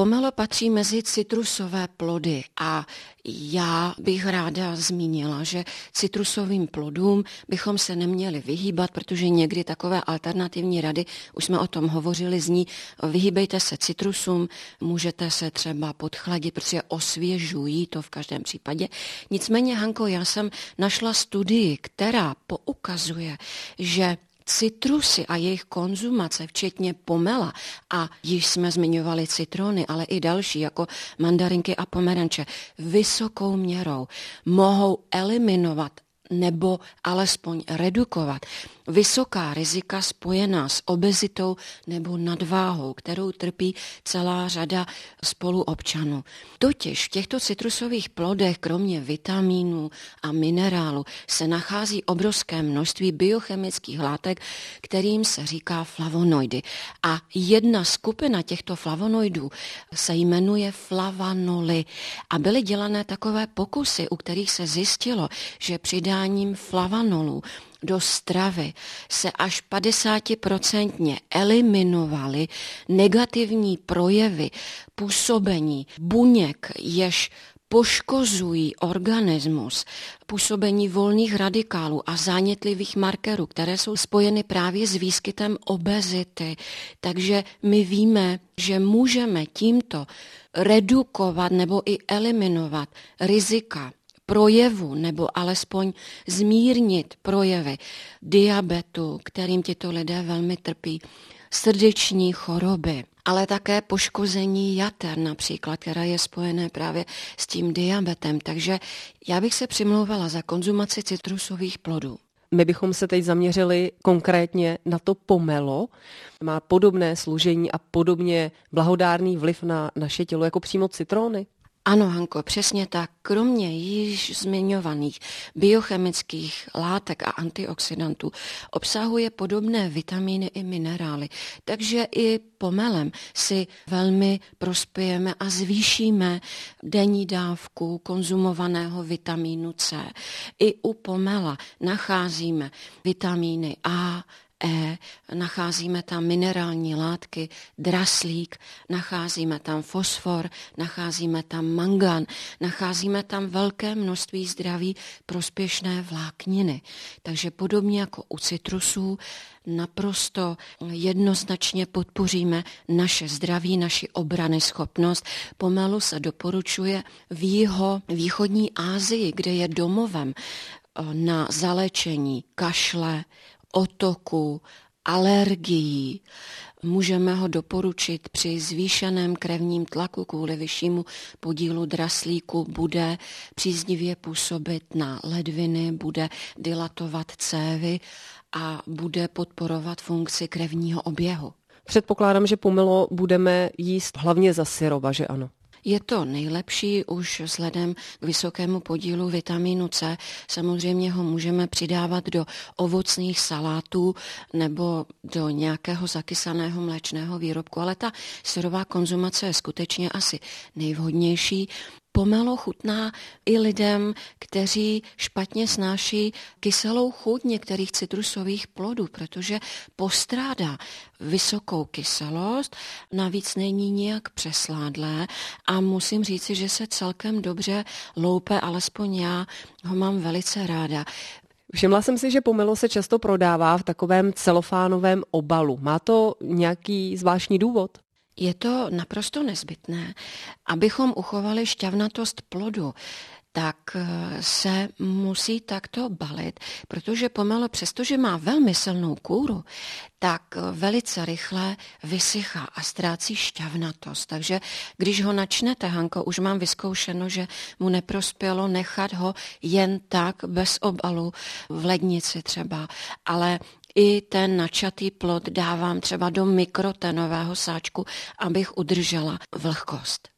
Pomelo patří mezi citrusové plody a já bych ráda zmínila, že citrusovým plodům bychom se neměli vyhýbat, protože někdy takové alternativní rady, už jsme o tom hovořili, zní, vyhýbejte se citrusům, můžete se třeba podchladit, protože osvěžují to v každém případě. Nicméně, Hanko, já jsem našla studii, která poukazuje, že citrusy a jejich konzumace, včetně pomela, a již jsme zmiňovali citrony, ale i další, jako mandarinky a pomeranče, vysokou měrou mohou eliminovat nebo alespoň redukovat vysoká rizika spojená s obezitou nebo nadváhou, kterou trpí celá řada spoluobčanů. Totiž v těchto citrusových plodech kromě vitamínů a minerálu se nachází obrovské množství biochemických látek, kterým se říká flavonoidy. A jedna skupina těchto flavonoidů se jmenuje flavanoly. A byly dělané takové pokusy, u kterých se zjistilo, že přidáním flavanolů do stravy se až 50% eliminovaly negativní projevy působení buněk, jež poškozují organismus, působení volných radikálů a zánětlivých markerů, které jsou spojeny právě s výskytem obezity. Takže my víme, že můžeme tímto redukovat nebo i eliminovat rizika projevu nebo alespoň zmírnit projevy diabetu, kterým tito lidé velmi trpí, srdeční choroby, ale také poškození jater například, která je spojené právě s tím diabetem. Takže já bych se přimlouvala za konzumaci citrusových plodů. My bychom se teď zaměřili konkrétně na to pomelo. Má podobné služení a podobně blahodárný vliv na naše tělo jako přímo citrony? Ano, Hanko, přesně tak. Kromě již zmiňovaných biochemických látek a antioxidantů obsahuje podobné vitamíny i minerály. Takže i pomelem si velmi prospějeme a zvýšíme denní dávku konzumovaného vitamínu C. I u pomela nacházíme vitamíny A, E, nacházíme tam minerální látky, draslík, nacházíme tam fosfor, nacházíme tam mangan, nacházíme tam velké množství zdraví prospěšné vlákniny. Takže podobně jako u citrusů naprosto jednoznačně podpoříme naše zdraví, naši obrany schopnost. Pomalu se doporučuje v jeho východní Ázii, kde je domovem na zalečení kašle, otoku, alergií. Můžeme ho doporučit při zvýšeném krevním tlaku kvůli vyššímu podílu draslíku, bude příznivě působit na ledviny, bude dilatovat cévy a bude podporovat funkci krevního oběhu. Předpokládám, že pomelo budeme jíst hlavně za syrova, že ano? Je to nejlepší už vzhledem k vysokému podílu vitamínu C. Samozřejmě ho můžeme přidávat do ovocných salátů nebo do nějakého zakysaného mléčného výrobku, ale ta syrová konzumace je skutečně asi nejvhodnější pomelo chutná i lidem, kteří špatně snáší kyselou chuť některých citrusových plodů, protože postrádá vysokou kyselost, navíc není nijak přesládlé a musím říci, že se celkem dobře loupe, alespoň já ho mám velice ráda. Všimla jsem si, že pomelo se často prodává v takovém celofánovém obalu. Má to nějaký zvláštní důvod? Je to naprosto nezbytné, abychom uchovali šťavnatost plodu tak eh, se musí takto balit, protože pomelo, přestože má velmi silnou kůru, tak eh, velice rychle vysychá a ztrácí šťavnatost. Takže když ho načnete, Hanko, už mám vyzkoušeno, že mu neprospělo nechat ho jen tak bez obalu v lednici třeba, ale i ten načatý plod dávám třeba do mikrotenového sáčku, abych udržela vlhkost.